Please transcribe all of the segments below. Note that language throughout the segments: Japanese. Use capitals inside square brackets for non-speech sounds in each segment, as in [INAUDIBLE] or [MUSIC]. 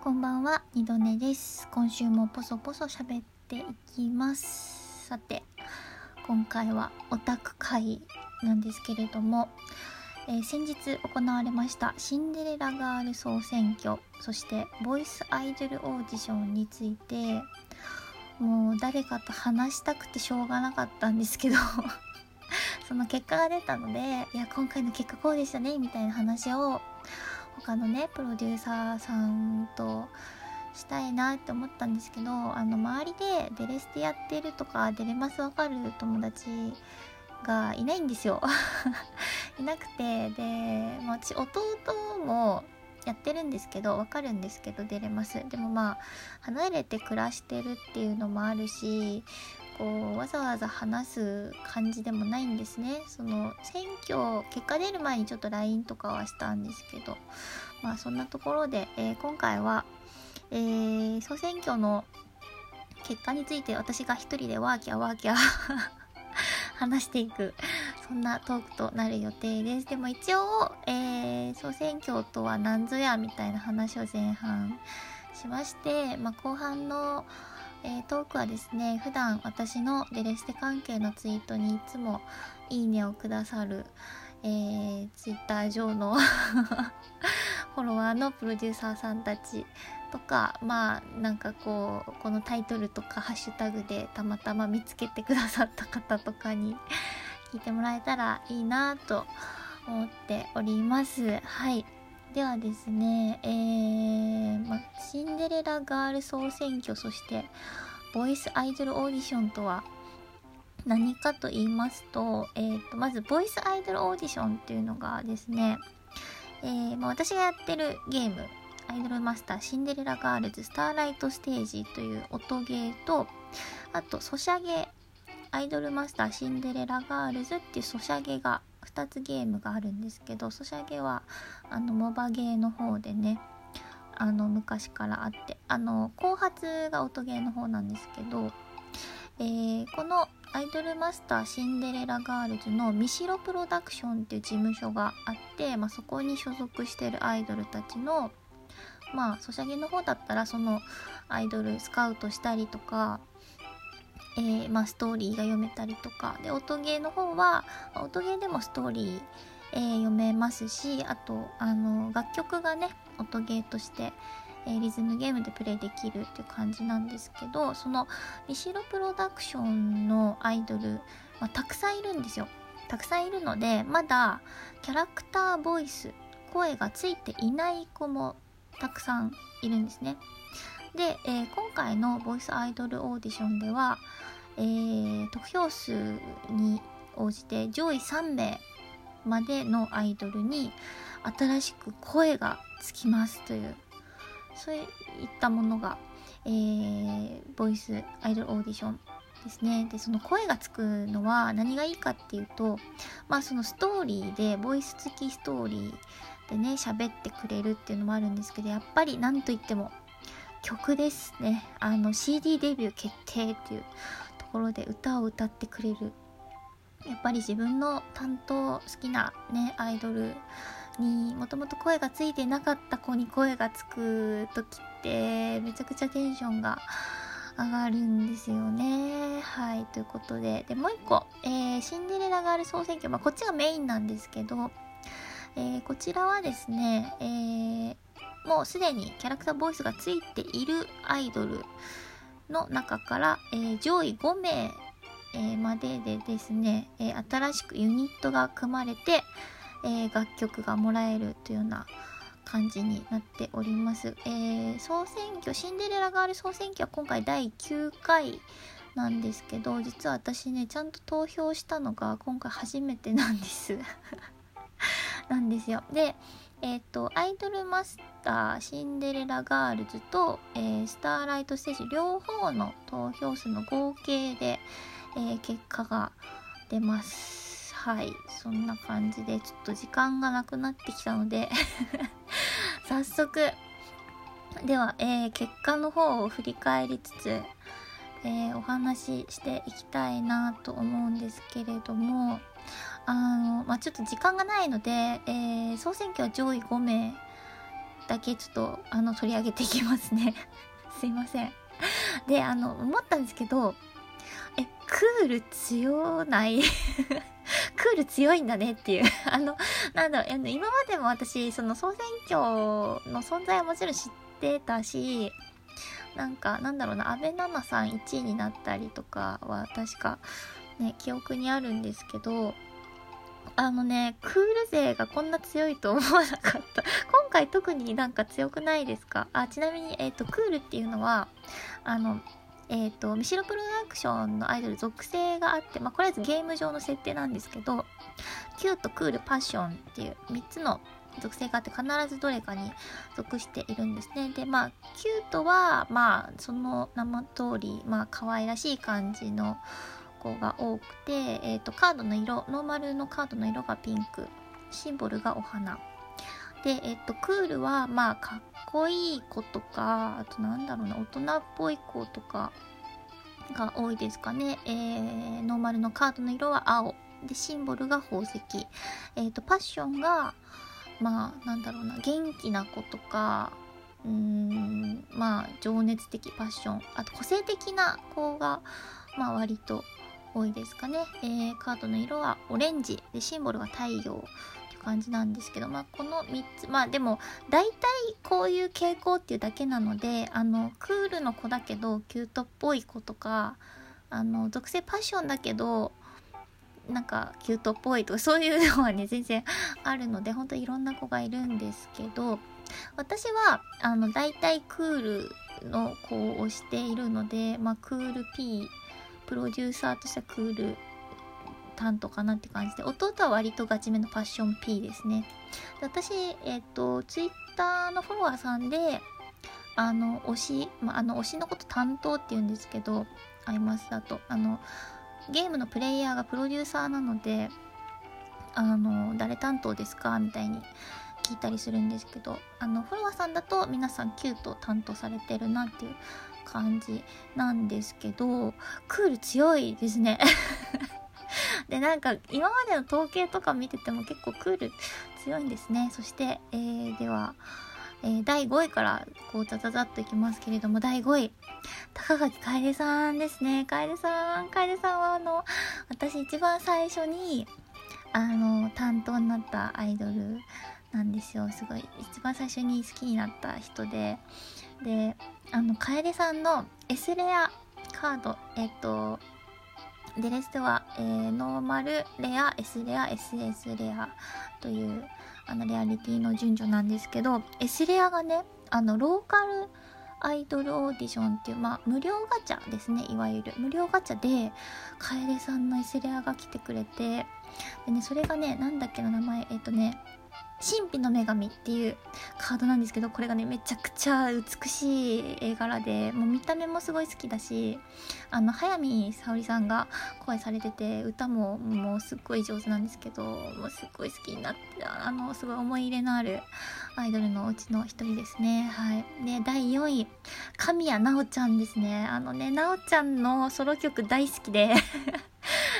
こんばんは、二度寝です。今週もポソポソ喋っていきます。さて、今回はオタク会なんですけれども、えー先日行われましたシンデレラガール総選挙、そしてボイスアイドルオーディションについて、もう誰かと話したくてしょうがなかったんですけど、[LAUGHS] その結果が出たので、いや、今回の結果こうでしたね、みたいな話を他のねプロデューサーさんとしたいなって思ったんですけどあの周りでデレステやってるとかデレマスわかる友達がいないんですよ。[LAUGHS] いなくてで、まあ、私弟もやってるんですけどわかるんですけどデレマス。でもまあ離れて暮らしてるっていうのもあるしこうわざわざ話す感じでもないんですね。その選挙結果出る前にちょっと LINE とかはしたんですけどまあそんなところで、えー今回は、えー総選挙の結果について私が一人でワーキャーワーキャー [LAUGHS] 話していくそんなトークとなる予定です。でも一応、えー総選挙とは何ぞやみたいな話を前半しまして、まあ、後半のえートークはですね普段私のデレステ関係のツイートにいつもいいねをくださる、えー、ツイッター上の [LAUGHS] フォロワーのプロデューサーさんたちとかまあなんかこうこのタイトルとかハッシュタグでたまたま見つけてくださった方とかに [LAUGHS] 聞いてもらえたらいいなと思っております。はい。ではですね、えーま、シンデレラガール総選挙そしてボイスアイドルオーディションとは何かと言いますと,、えー、とまずボイスアイドルオーディションっていうのがですね、えーま、私がやってるゲームアイドルマスターシンデレラガールズスターライトステージという音ゲーとあとソシャゲアイドルマスターシンデレラガールズっていうソシャゲが2つゲームがあるんですけどソシャゲはあのモバゲーの方でねあの昔からあってあの後発が音ゲーの方なんですけど、えーこのアイドルマスターシンデレラガールズのミシロプロダクションっていう事務所があって、まあ、そこに所属してるアイドルたちのまあソシャゲの方だったらそのアイドルスカウトしたりとかえーまあ、ストーリーが読めたりとか。で音ゲーの方は音ゲーでもストーリー、えー読めますしあとあの楽曲がね音ゲーとして、えリズムゲームでプレイできるっていう感じなんですけどそのミシロプロダクションのアイドル、まあ、たくさんいるんですよ。たくさんいるのでまだキャラクターボイス声がついていない子もたくさんいるんですね。で、えー今回のボイスアイドルオーディションでは、えー得票数に応じて上位3名までのアイドルに新しく声がつきますというそういったものが、えーボイスアイドルオーディションですね。でその声がつくのは何がいいかっていうとまあそのストーリーでボイス付きストーリーでね喋ってくれるっていうのもあるんですけどやっぱり何と言っても曲ですね。あの CD デビュー決定っていうところで歌を歌ってくれる。やっぱり自分の担当好きなねアイドルにもともと声がついてなかった子に声がつく時ってめちゃくちゃテンションが上がるんですよね。はいということで。でもう一個、えーシンデレラガール総選挙、まあ、こっちがメインなんですけど、えーこちらはですね、えーもうすでにキャラクターボイスがついているアイドルの中から、えー上位5名、えーまででですね、えー新しくユニットが組まれて、え楽曲がもらえるというような感じになっております。えー総選挙、シンデレラガール総選挙は今回第9回なんですけど、実は私ね、ちゃんと投票したのが今回初めてなんです。[LAUGHS] なんですよ。で、えっ、と、アイドルマスター、シンデレラガールズと、えースターライトステージ両方の投票数の合計で、えー結果が出ます。はい。そんな感じで、ちょっと時間がなくなってきたので、[LAUGHS] 早速、では、えー結果の方を振り返りつつ、えお話ししていきたいなと思うんですけれども、あの、まあ、ちょっと時間がないので、えー総選挙上位5名だけちょっとあの取り上げていきますね。[LAUGHS] すいません。であの思ったんですけどえクール強ない？[LAUGHS] クール強いんだねっていう。[LAUGHS] あのなんだろう今までも私その総選挙の存在はもちろん知ってたしなんかなんだろうな安倍奈々さん1位になったりとかは確かね記憶にあるんですけどあのね、クール勢がこんな強いと思わなかった。[LAUGHS] 今回特になんか強くないですか？あ、ちなみに、えっ、ー、と、クールっていうのは、あの、えっ、ー、と、ミシロプロダクションのアイドル属性があって、まあ、これはゲーム上の設定なんですけど、キュート、クール、パッションっていう3つの属性があって必ずどれかに属しているんですね。で、まあ、キュートは、まあ、その名の通り、まあ、可愛らしい感じの子が多くて、えっ、ー、と、カードの色、ノーマルのカードの色がピンク、シンボルがお花。で、えっと、クールは、まあ、かっこいい子とか、あとなんだろうな、大人っぽい子とかが多いですかね。えー、ノーマルのカードの色は青。で、シンボルが宝石。えっと、パッションが、まあ、なんだろうな、元気な子とか、うーん、まあ、情熱的パッション。あと、個性的な子が、まあ、割と多いですかね。えー、カードの色はオレンジ。で、シンボルが太陽って。感じなんですけど、まあ、この3つ、まあでも、大体こういう傾向っていうだけなので、あの、クールの子だけど、キュートっぽい子とか、あの、属性パッションだけど、なんかキュートっぽいとか [LAUGHS] そういうのはね全然あるので本当いろんな子がいるんですけど私はあの大体クールの子をしているのでまあクール P プロデューサーとしてはクール担当かなって感じで、弟は割とガチめのパッション P ですね。私、えっ、ー、と、ツイッターのフォロワーさんで、あの、推し、ま、あの、推しのこと担当って言うんですけど、アイマスだと、あの、ゲームのプレイヤーがプロデューサーなので、あの、誰担当ですか？みたいに聞いたりするんですけど、あの、フォロワーさんだと皆さんキュート担当されてるなっていう感じなんですけど、クール強いですね [LAUGHS] で、なんか、今までの統計とか見てても結構クール強いんですね。そして、えー、では、えー、第5位からこうザザザっといきますけれども、第5位、高垣楓さんですね。楓さん、楓さんはあの、私一番最初に、あの、担当になったアイドルなんですよ。すごい、一番最初に好きになった人で、で、あの、楓さんの S レアカード、えっと、で、レストは、えー、ノーマル、レア、S レア、SS レアという、あの、レアリティの順序なんですけど、S レアがね、あの、ローカルアイドルオーディションっていう、まあ、無料ガチャですね、いわゆる。無料ガチャで、楓さんの S レアが来てくれて、でね、それがね、なんだっけの名前、えっ、ー、とね、神秘の女神っていうカードなんですけど、これがね、めちゃくちゃ美しい絵柄で、もう見た目もすごい好きだし、あの、早見沙織さんが声されてて、歌ももうすっごい上手なんですけど、もうすっごい好きになって、あの、すごい思い入れのあるアイドルのうちの一人ですね。はい。で、第4位、神谷直ちゃんですね。あのね、直ちゃんのソロ曲大好きで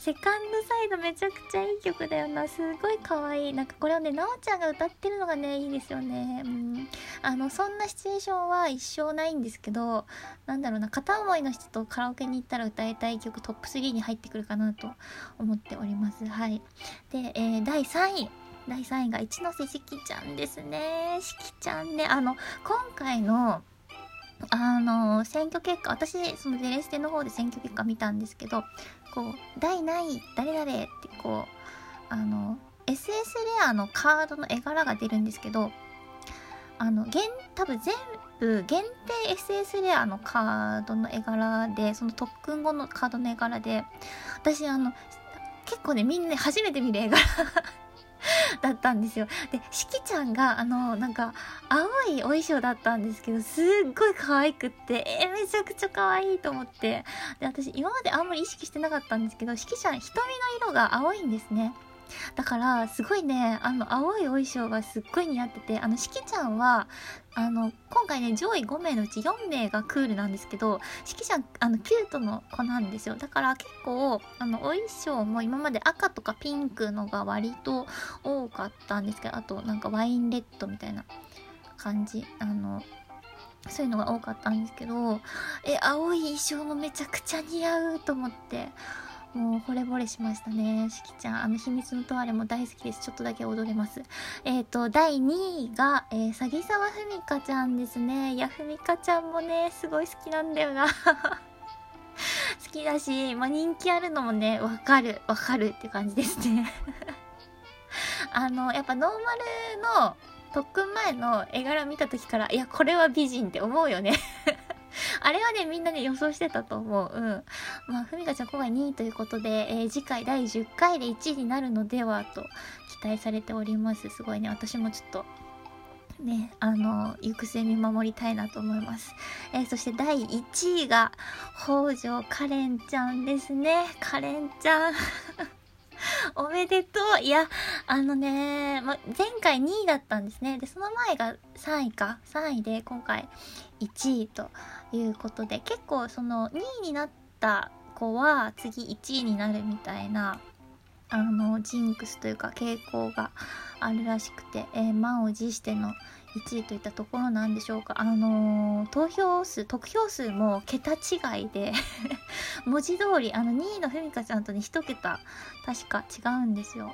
セカンドサイドめちゃくちゃいい曲だよな。すごい可愛い。なんかこれをね、なおちゃんが歌ってるのがね、いいですよね。うん。あの、そんなシチュエーションは一生ないんですけど、なんだろうな、片思いの人とカラオケに行ったら歌いたい曲トップ3に入ってくるかなと思っております。はい。で、えー、第3位。第3位が一ノ瀬しきちゃんですね。しきちゃんね。あの、今回の、あの、選挙結果、私、そのデレステの方で選挙結果見たんですけど、こう、第何位、誰々ってこう、あの、SS レアのカードの絵柄が出るんですけど、あの、限、多分全部限定 SS レアのカードの絵柄で、その特訓後のカードの絵柄で、私あの、結構ね、みんな初めて見る絵柄だったんですよ。で、しきちゃんが、あの、なんか、青いお衣装だったんですけど、すっごい可愛くって、えー、めちゃくちゃ可愛いと思って。で、私、今まであんまり意識してなかったんですけど、しきちゃん、瞳の色が青いんですね。だから、すごいね、あの、青いお衣装がすっごい似合ってて、あの、しきちゃんは、あの、今回ね、上位5名のうち4名がクールなんですけど、しきちゃん、あの、キュートの子なんですよ。だから結構、あの、お衣装も今まで赤とかピンクのが割と多かったんですけど、あと、なんかワインレッドみたいな感じあのそういうのが多かったんですけどえ青い衣装もめちゃくちゃ似合うと思ってもう惚れ惚れしましたね。しきちゃん。あの、秘密のトワレも大好きです。ちょっとだけ踊れます。えっ、ー、と、第2位が、えー、さぎさわふみかちゃんですね。いや、ふみかちゃんもね、すごい好きなんだよな。[LAUGHS] 好きだし、まあ、人気あるのもね、わかる、わかるって感じですね。[LAUGHS] あの、やっぱノーマルの特訓前の絵柄見た時から、いや、これは美人って思うよね [LAUGHS] あれはね、みんなね、予想してたと思う。うん。まあ、ふみかちゃん今回2位ということで、えー、次回第10回で1位になるのではと期待されております。すごいね、私もちょっと、ね、あの、行く末見守りたいなと思います。えー、そして第1位が、北条カレンちゃんですね。カレンちゃん [LAUGHS] おめでとういや、あのね、ま、前回2位だったんですね。で、その前が3位か。3位で、今回1位ということで、結構その2位になった子は次1位になるみたいな、あの、ジンクスというか傾向があるらしくて、えー、満を持しての1位といったところなんでしょうか。あのー、投票数、得票数も桁違いで [LAUGHS] 文字通り、あの2位のふみかちゃんとね、1桁、確か違うんですよ。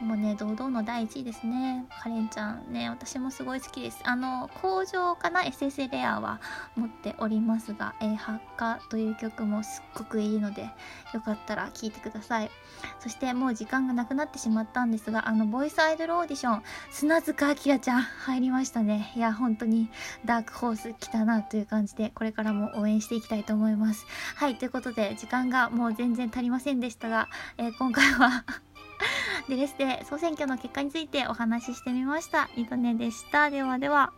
もうね、堂々の第1位ですね。カレンちゃんね、私もすごい好きです。あの、工場かな？SS レアは持っておりますが、えー、発火という曲もすっごくいいので、よかったら聴いてください。そしてもう時間がなくなってしまったんですが、あの、ボイスアイドルオーディション、砂塚明ちゃん入りましたね。いや、本当にダークホース来たなという感じで、これからも応援していきたいと思います。はい、ということで、時間がもう全然足りませんでしたが、えー、今回はでですね、総選挙の結果についてお話ししてみました。いとねでした。ではでは。